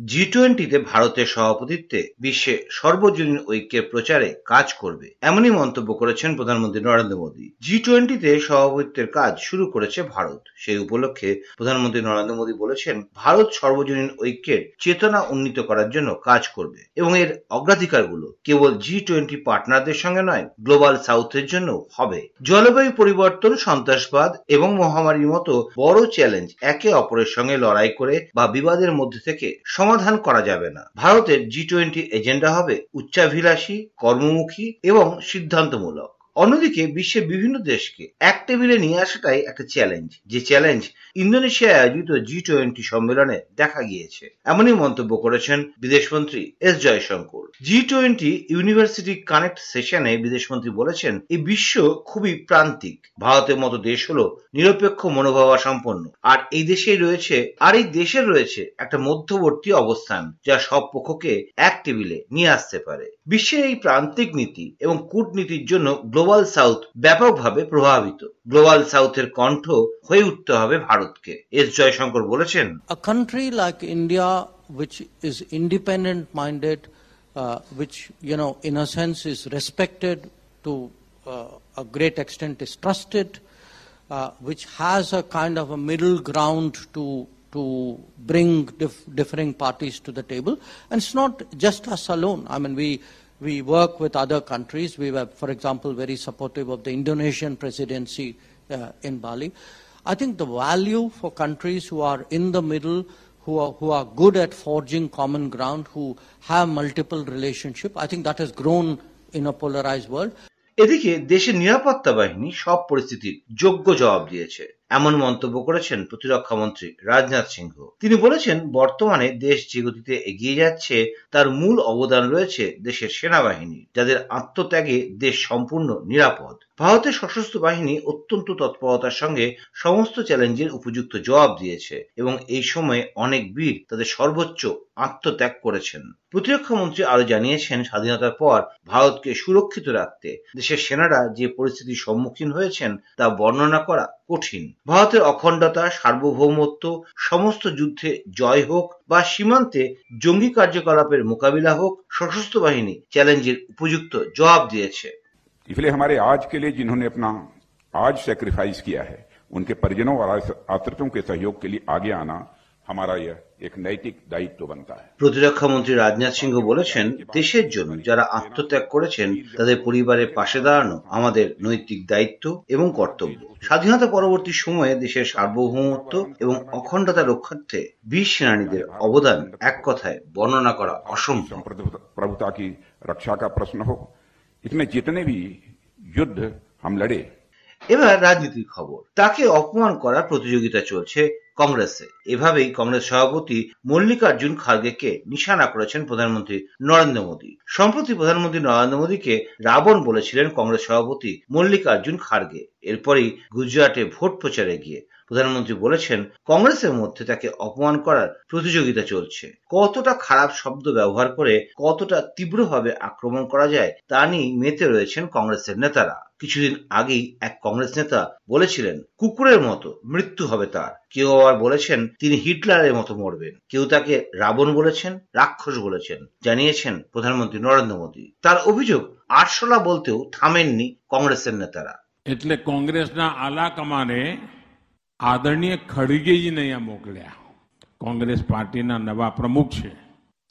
জি টোয়েন্টিতে ভারতের সভাপতিত্বে বিশ্বে সর্বজনীন ঐক্যের প্রচারে কাজ করবে এমনই মন্তব্য করেছেন প্রধানমন্ত্রী নরেন্দ্র মোদী। জি টোয়েন্টিতে সভাপতিত্বের কাজ শুরু করেছে ভারত। সেই উপলক্ষে প্রধানমন্ত্রী নরেন্দ্র মোদী বলেছেন, ভারত সর্বজনীন ঐক্যের চেতনা উন্নীত করার জন্য কাজ করবে এবং এর অগ্রাধিকারগুলো কেবল জি টোয়েন্টি পার্টনারদের সঙ্গে নয় গ্লোবাল সাউথের জন্য হবে। জলবায়ু পরিবর্তন, সন্ত্রাসবাদ এবং মহামারীর মতো বড় চ্যালেঞ্জ একে অপরের সঙ্গে লড়াই করে বা বিবাদের মধ্যে থেকে সমাধান করা যাবে না। ভারতের জি টোয়েন্টি এজেন্ডা হবে উচ্চাভিলাষী কর্মমুখী এবং সিদ্ধান্তমূলক। অন্যদিকে বিশ্বের বিভিন্ন দেশকে এক টেবিলে নিয়ে আসাটাই একটা চ্যালেঞ্জ যে চ্যালেঞ্জ ইন্দোনেশিয়ায় আয়োজিত জি টোয়েন্টি সম্মেলনে দেখা গিয়েছে। এমনই মন্তব্য করেছেন বিদেশমন্ত্রী S Jaishankar. G twenty university connect সেশনে বিদেশমন্ত্রী বলেছেন এই বিশ্ব খুবই প্রান্তিক। ভারতের মতো দেশ হলো নিরপেক্ষ মনোভাবা সম্পন্ন আর এই দেশেই রয়েছে, আর এই দেশের রয়েছে একটা মধ্যবর্তী অবস্থান, যা সব পক্ষকে এক টেবিলে নিয়ে আসতে পারে। বিশ্বের এই প্রান্তিক নীতি এবং কূটনীতির জন্য গ্লোবাল সাউথ ব্যাপকভাবে প্রভাবিত গ্লোবাল সাউথের কণ্ঠ হয়ে উঠতে হবে ভারতকে এস জয়শঙ্কর বলেছেন A country like India, which is independent minded, uh, which, you know, in a sense is respected to uh, a great extent, is trusted, uh, which has a kind of a middle ground to to bring dif- differing parties to the table. And it's not just us alone. I mean, we, we work with other countries. We were, for example, very supportive of the Indonesian presidency uh, in Bali. I think the value for countries who are in the middle, who are, who are good at forging common ground, who have multiple relationship, I think that has grown in a polarized world. এদিকে দেশের নিরাপত্তা বাহিনী সব পরিস্থিতির যোগ্য জবাব দিয়েছে এমন মন্তব্য করেছেন প্রতিরক্ষা মন্ত্রী রাজনাথ সিংহ। তিনি বলেছেন, বর্তমানে দেশ যে গতিতে এগিয়ে যাচ্ছে, তার মূল অবদান রয়েছে দেশের সেনাবাহিনী যাদের আত্মত্যাগে দেশ সম্পূর্ণ নিরাপদ। ভারতের সশস্ত্র বাহিনী অত্যন্ত তৎপরতার সঙ্গে সমস্ত চ্যালেঞ্জের উপযুক্ত জবাব দিয়েছে এবং এই সময়ে অনেক বীর তাদের সর্বোচ্চ আত্মত্যাগ করেছেন। প্রতিরক্ষা মন্ত্রী আরও জানিয়েছেন, স্বাধীনতার পর ভারতকে সুরক্ষিত রাখতে দেশের সেনারা যে পরিস্থিতির সম্মুখীন হয়েছেন তা বর্ণনা করা কঠিন। ভারতের অখণ্ডতা, সার্বভৌমত্ব, সমস্ত যুদ্ধে জয় হোক বা সীমান্তে জঙ্গি কার্যকলাপের মোকাবিলা হোক, সশস্ত্র বাহিনী চ্যালেঞ্জের উপযুক্ত জবাব দিয়েছে। इसलिए हमारे आज के लिए जिन्होंने अपना आज सेक्रीफाइस किया है उनके परिजनों और आश्रितों के सहयोग के लिए आगे आना हमारा यह एक नैतिक दायित्व बनता है প্রতিরক্ষা মন্ত্রী রাজনাথ সিংহ বলেছেন দেশের জন্য যারা আত্মত্যাগ করেছেন তাদের পরিবারের পাশে দাঁড়ানো আমাদের নৈতিক দায়িত্ব এবং কর্তব্য স্বাধীনতা পরবর্তী সময়ে দেশের সার্বভৌমত্ব এবং অখণ্ডতা রক্ষার্থে বীর সেনানীদের অবদান এক কথায় বর্ণনা করা অসম্ভব प्रभुता की रक्षा का प्रश्न हो इसमें जितने भी युद्ध हम लड़े এবার রাজনীতির খবর তাকে অপমান করার প্রতিযোগিতা চলছে কংগ্রেসে এভাবেই কংগ্রেস সভাপতি মল্লিকার্জুন খার্গেকে নিশানা করেছেন প্রধানমন্ত্রী নরেন্দ্র মোদী সম্প্রতি প্রধানমন্ত্রী নরেন্দ্র মোদীকে রাবণ বলেছিলেন কংগ্রেস সভাপতি মল্লিকার্জুন খার্গে এরপরই গুজরাটে ভোট প্রচারে গিয়ে প্রধানমন্ত্রী বলেছেন কংগ্রেসের মধ্যে তাকে অপমান করার প্রতিযোগিতা চলছে কতটা খারাপ শব্দ ব্যবহার করে কতটা তীব্রভাবে আক্রমণ করা যায় তা নিয়ে মেতে রয়েছেন কংগ্রেসের নেতারা কিছুদিন আগেই এক কংগ্রেস নেতা বলেছিলেন কুকুরের মতো মৃত্যু হবে তার কেউ আবার বলেছেন তিনি হিটলারের মতো মরবেন কেউ তাকে রাবণ বলেছেন রাক্ষস বলেছেন জানিয়েছেন প্রধানমন্ত্রী নরেন্দ্র মোদী তার অভিযোগ আরশোলা বলতেও থামেননি কংগ্রেসের নেতারা એટલે કોંગ્રેસના આલા કમાને આદરણીય ખડગેજીને અહીંયા મોકલ્યા કોંગ્રેસ પાર્ટીના નવા પ્રમુખ છે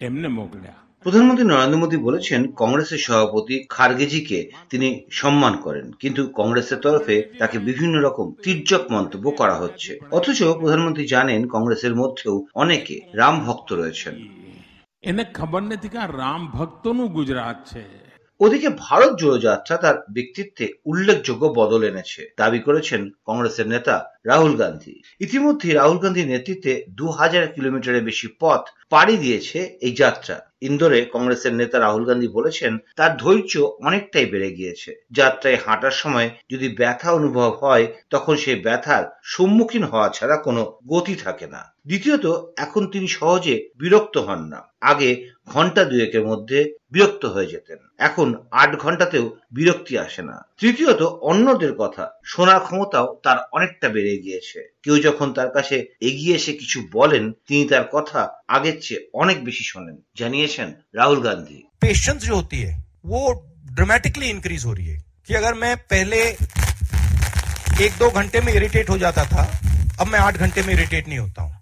એમને મોકલ્યા প্রধানমন্ত্রী নরেন্দ্র মোদী বলেছেন কংগ্রেসের সভাপতি খার্গেজিকে তিনি সম্মান করেন কিন্তু কংগ্রেসের তরফে তাকে বিভিন্ন রকম তির্যক মন্তব্য করা হচ্ছে অথচ প্রধানমন্ত্রী জানেন কংগ্রেসের মধ্যেও অনেকে রাম ভক্ত রয়েছেন એને ખબર નથી કે આ રામ ભક્તોનું ગુજરાત છે ওদিকে ভারত জোড়ো যাত্রা তার ব্যক্তিত্বে উল্লেখযোগ্য বদল এনেছে। দাবি করেছেন কংগ্রেসের নেতা রাহুল গান্ধী। ইতিমধ্যে রাহুল গান্ধীর নেতৃত্বে দু হাজার কিলোমিটারের বেশি পথ পাড়ি দিয়েছে এই যাত্রা। ইন্দোরে কংগ্রেসের নেতা রাহুল গান্ধী বলেছেন, তার ধৈর্য অনেকটাই বেড়ে গিয়েছে। যাত্রায় হাঁটার সময় যদি ব্যথা অনুভব হয়, তখন সেই ব্যথার সম্মুখীন হওয়া ছাড়া কোনো গতি থাকে না। দ্বিতীয়ত এখন তিনি সহজে বিরক্ত হন না আগে ঘন্টা দুয়েকের মধ্যে বিরক্ত হয়ে যেতেন এখন আট ঘন্টাতেও বিরক্তি আসে না তৃতীয়ত অন্যদের কথা শোনার ক্ষমতাও তার অনেকটা বেড়ে গিয়েছে কেউ যখন তার কাছে এগিয়ে এসে কিছু বলেন তিনি তার কথা আগের চেয়ে অনেক বেশি শোনেন জানিয়েছেন রাহুল গান্ধী पेशेंस जो होती है वो ड्रामेटिकली इंक्रीज हो रही है कि अगर मैं पहले एक दो घंटे में इरिटेट हो जाता था अब मैं आठ घंटे में इरिटेट नहीं होता हूं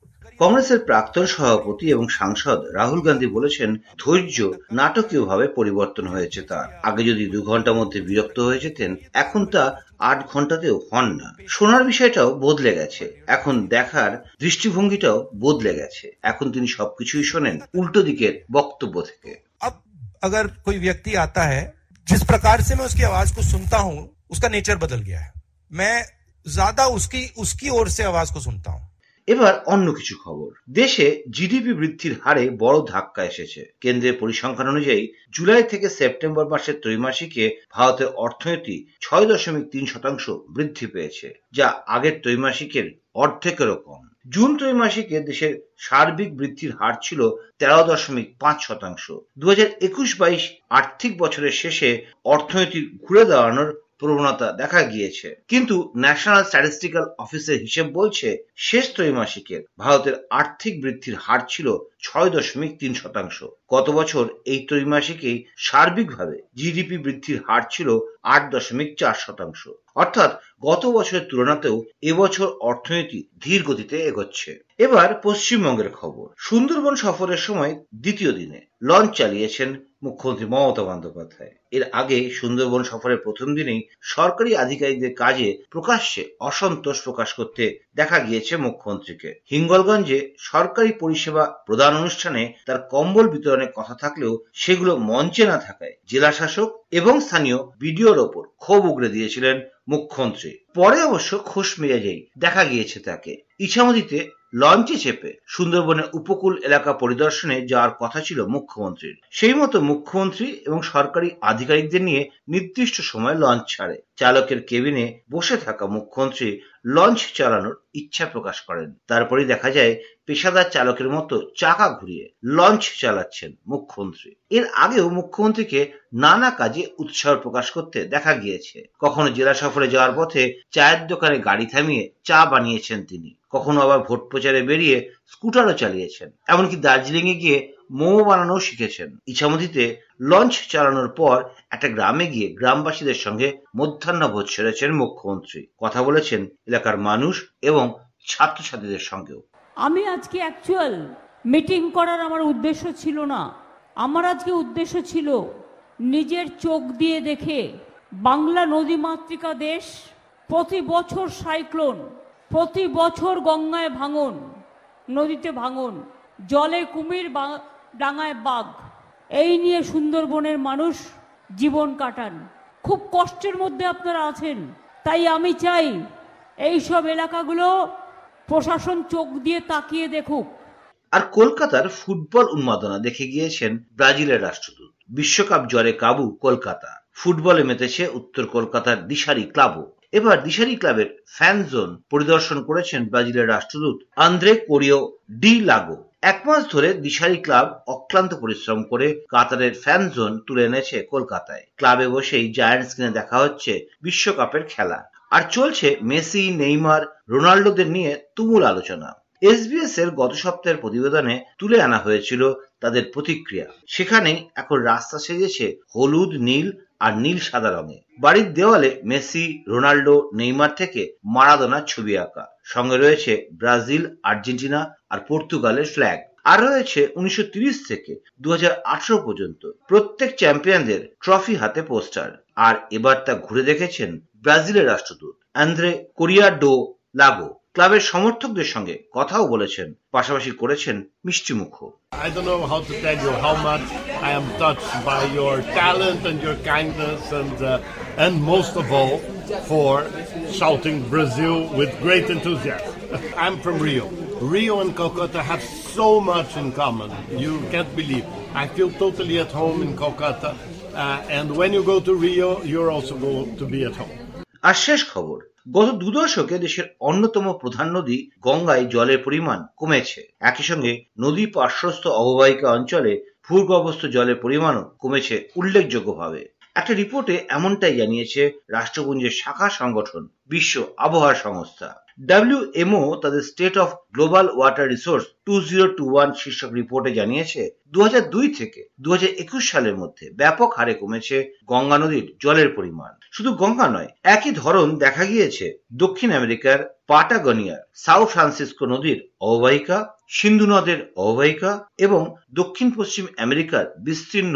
কংগ্রেসের প্রাক্তন সভাপতি এবং সাংসদ রাহুল গান্ধী বলেছেন ধৈর্য নাটকীয়ভাবে পরিবর্তন হয়েছে তার আগে যদি দু ঘন্টার মধ্যে বিরক্ত হয়ে যেতেন এখন তা আট ঘন্টাতেও হন না শোনার বিষয়টাও বদলে গেছে এখন দেখার দৃষ্টিভঙ্গিটাও বদলে গেছে এখন তিনি সবকিছুই শোনেন উল্টো দিকের বক্তব্য থেকে अब अगर कोई व्यक्ति आता है जिस प्रकार से मैं उसकी आवाज को सुनता हूं उसका नेचर बदल गया है मैं ज्यादा उसकी उसकी ओर से आवाज को सुनता हूं এবার অন্য কিছু খবর। দেশে জিডিপি বৃদ্ধির হারে বড় ধাক্কা এসেছে। কেন্দ্রের পরিসংখ্যান অনুযায়ী, জুলাই থেকে সেপ্টেম্বর মাসের ত্রৈমাসিকে ভারতের অর্থনীতি ছয় দশমিক তিন শতাংশ বৃদ্ধি পেয়েছে, যা আগের ত্রৈমাসিকের অর্ধেকেরও কম। জুন ত্রৈমাসিকে দেশের সার্বিক বৃদ্ধির হার ছিল তেরো দশমিক পাঁচ শতাংশ। দু হাজার একুশ বাইশ আর্থিক বছরের শেষে অর্থনীতি ঘুরে দাঁড়ানোর প্রবণতা দেখা গিয়েছে। কিন্তু ন্যাশনাল স্ট্যাটিস্টিক্যাল অফিসের হিসেব বলছে, শেষ ত্রৈমাসিকের ভারতের আর্থিক বৃদ্ধির হার ছিল ছয় দশমিক তিন শতাংশ। গত বছর এই ত্রৈমাসিকেই সার্বিকভাবে জিডিপি বৃদ্ধির হার ছিল আট দশমিক চার শতাংশ। অর্থাৎ গত বছরের তুলনাতেও এবছর অর্থনীতি ধীর গতিতে এগোচ্ছে। এবার পশ্চিমবঙ্গের খবর। সুন্দরবন সফরের সময় দ্বিতীয় দিনে লঞ্চ চালিয়েছেন মুখ্যমন্ত্রী মমতা বন্দ্যোপাধ্যায়। এর আগে সুন্দরবন সফরের প্রথম দিনেই সরকারি আধিকারিকদের কাজে প্রকাশ্যে অসন্তোষ প্রকাশ করতে দেখা গিয়েছে মুখ্যমন্ত্রীকে। হিঙ্গলগঞ্জে সরকারি পরিষেবা প্রদান অনুষ্ঠানে তার কম্বল বিতরণের কথা থাকলেও সেগুলো মঞ্চে না থাকায় জেলা শাসক এবং স্থানীয় বিডিওর ওপর ক্ষোভ উগড়ে দিয়েছিলেন মুখ্যমন্ত্রী। পরে অবশ্য খোশ মেজাজেই দেখা গিয়েছে তাকে। ইছামতিতে লঞ্চে চেপে সুন্দরবনের উপকূল এলাকা পরিদর্শনে যাওয়ার কথা ছিল মুখ্যমন্ত্রীর। সেই মতো মুখ্যমন্ত্রী এবং সরকারি আধিকারিকদের নিয়ে নির্দিষ্ট সময় লঞ্চ ছাড়ে। চালকের কেবিনে বসে থাকা মুখ্যমন্ত্রী লঞ্চ চালানোর ইচ্ছা প্রকাশ করেন। তারপরেই দেখা যায়, পেশাদার চালকের মতো চাকা ঘুরিয়ে লঞ্চ চালাচ্ছেন মুখ্যমন্ত্রী। এর আগেও মুখ্যমন্ত্রীকে নানা কাজে উৎসাহ প্রকাশ করতে দেখা গিয়েছে। কখনো জেলা সফরে যাওয়ার পথে চায়ের দোকানে গাড়ি থামিয়ে চা বানিয়েছেন তিনি। কখনো আবার ভোট প্রচারে বেরিয়ে স্কুটারও চালিয়েছেন। এমনকি দার্জিলিং এ গিয়ে মোমো বানানো শিখেছেন। ইছামতিতে লঞ্চ চালানোর পর একটা গ্রামে গিয়ে গ্রামবাসীদের সঙ্গে মধ্যাহ্নভোজ সেরেছেন মুখ্যমন্ত্রী। কথা বলেছেন এলাকার মানুষ এবং ছাত্রছাত্রীদের সঙ্গেও। আমি আজকে অ্যাকচুয়াল মিটিং করার আমার উদ্দেশ্য ছিল না। আমার আজকে উদ্দেশ্য ছিল নিজের চোখ দিয়ে দেখে বাংলা নদীমাতৃকা দেশ প্রতি বছর সাইক্লোন প্রতি বছর গঙ্গায় ভাঙন, নদীতে ভাঙন, জলে কুমির ডাঙায় বাঘ। এই নিয়ে সুন্দরবনের মানুষ জীবন কাটান। খুব কষ্টের মধ্যে আপনারা আছেন। তাই আমি চাই এই সব এলাকাগুলো প্রশাসন চোখ দিয়ে তাকিয়ে দেখুক। আর কলকাতার ফুটবল উন্মাদনা দেখে গিয়েছেন ব্রাজিলের রাষ্ট্রদূত। বিশ্বকাপ জ্বরে কাবু কলকাতা। ফুটবলে মেতেছে উত্তর কলকাতার দিশারি ক্লাবও। এবার দিশারি ক্লাবের ফ্যান জোন পরিদর্শন করেছেন ব্রাজিলের রাষ্ট্রদূত আন্দ্রে কোরিও ডি লাগো এক মাস ধরে দিশারি ক্লাব অক্লান্ত পরিশ্রম করে কাতারের ফ্যান জোন তুলে এনেছে কলকাতায়। ক্লাবে বসেই জায়ান্ট স্ক্রিনে দেখা হচ্ছে বিশ্বকাপের খেলা। আর চলছে মেসি, নেইমার, রোনাল্ডোদের নিয়ে তুমুল আলোচনা। এসবিএস এর গত সপ্তাহের প্রতিবেদনে তুলে আনা হয়েছিল তাদের প্রতিক্রিয়া। সেখানেই এখন রাস্তা সেজেছে হলুদ, নীল আর নীল সাদা রঙে। বাড়ির দেওয়ালে মেসি, রোনাল্ডো, নেইমার থেকে মারাদোনার ছবি আঁকা। সঙ্গে রয়েছে ব্রাজিল, আর্জেন্টিনা আর পর্তুগালের ফ্ল্যাগ আর রয়েছে উনিশশো থেকে দু হাজার আঠারো পর্যন্ত। প্রত্যেক চ্যাম্পিয়নদের ট্রফি হাতে পোস্টার আর এবার তা ঘুরে দেখেছেন ব্রাজিলের রাষ্ট্রদূত, আন্দ্রে কোরিয়া ডো লাগো। ক্লাবের সমর্থকদের সঙ্গে কথাও বলেছেন পাশাপাশি করেছেন মিষ্টিমুখও I don't know how to tell you how much I am touched by your talent and your kindness, and uh, and most of all for shouting Brazil with great enthusiasm. I'm from Rio. Rio and Kolkata have so much in common. You can't believe. I feel totally at home in Kolkata, uh, and when you go to Rio, you're also going to be at home. আর শেষ খবর গত দু দশকে দেশের অন্যতম প্রধান নদী গঙ্গায় জলের পরিমাণ কমেছে। একই সঙ্গে নদী পার্শ্বস্থ অববাহিকা অঞ্চলে ভূগর্ভস্থ জলের পরিমাণও কমেছে উল্লেখযোগ্যভাবে। একটা রিপোর্টে এমনটাই জানিয়েছে রাষ্ট্রপুঞ্জের শাখা সংগঠন, বিশ্ব আবহাওয়া সংস্থা। ডাব্লিউএমও তাদের state of global water resource two শীর্ষক রিপোর্টে জানিয়েছে দু হাজার দুই থেকে দু হাজার একুশ সালের মধ্যে ব্যাপক হারে কমেছে গঙ্গা নদীর জলের পরিমাণ। শুধু গঙ্গা নয়, একই ধরন দেখা গিয়েছে দক্ষিণ আমেরিকার পাটাগনিয়ার সাউ ফ্রান্সিসকো নদীর অববাহিকা, সিন্ধু নদের অববাহিকা এবং দক্ষিণ পশ্চিম আমেরিকার বিস্তীর্ণ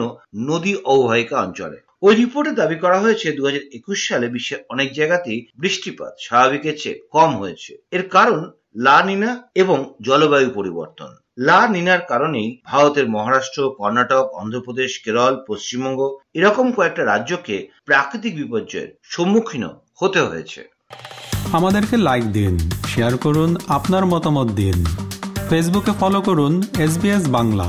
নদী অববাহিকা অঞ্চলে। ওই রিপোর্টে দাবি করা হয়েছে দু হাজার একুশ সালে বিশ্বের অনেক জায়গাতেই বৃষ্টিপাত স্বাভাবিকের চেয়ে কম হয়েছে। এর কারণ লা নিনা এবং জলবায়ু পরিবর্তন। লা নিনার কারণেই ভারতের মহারাষ্ট্র, কর্ণাটক, অন্ধ্রপ্রদেশ, কেরল, পশ্চিমবঙ্গ এরকম কয়েকটা রাজ্যকে প্রাকৃতিক বিপর্যয়ের সম্মুখীন হতে হয়েছে। আমাদেরকে লাইক দিন শেয়ার করুন, আপনার মতামত দিন। ফেসবুকে ফলো করুন এস বাংলা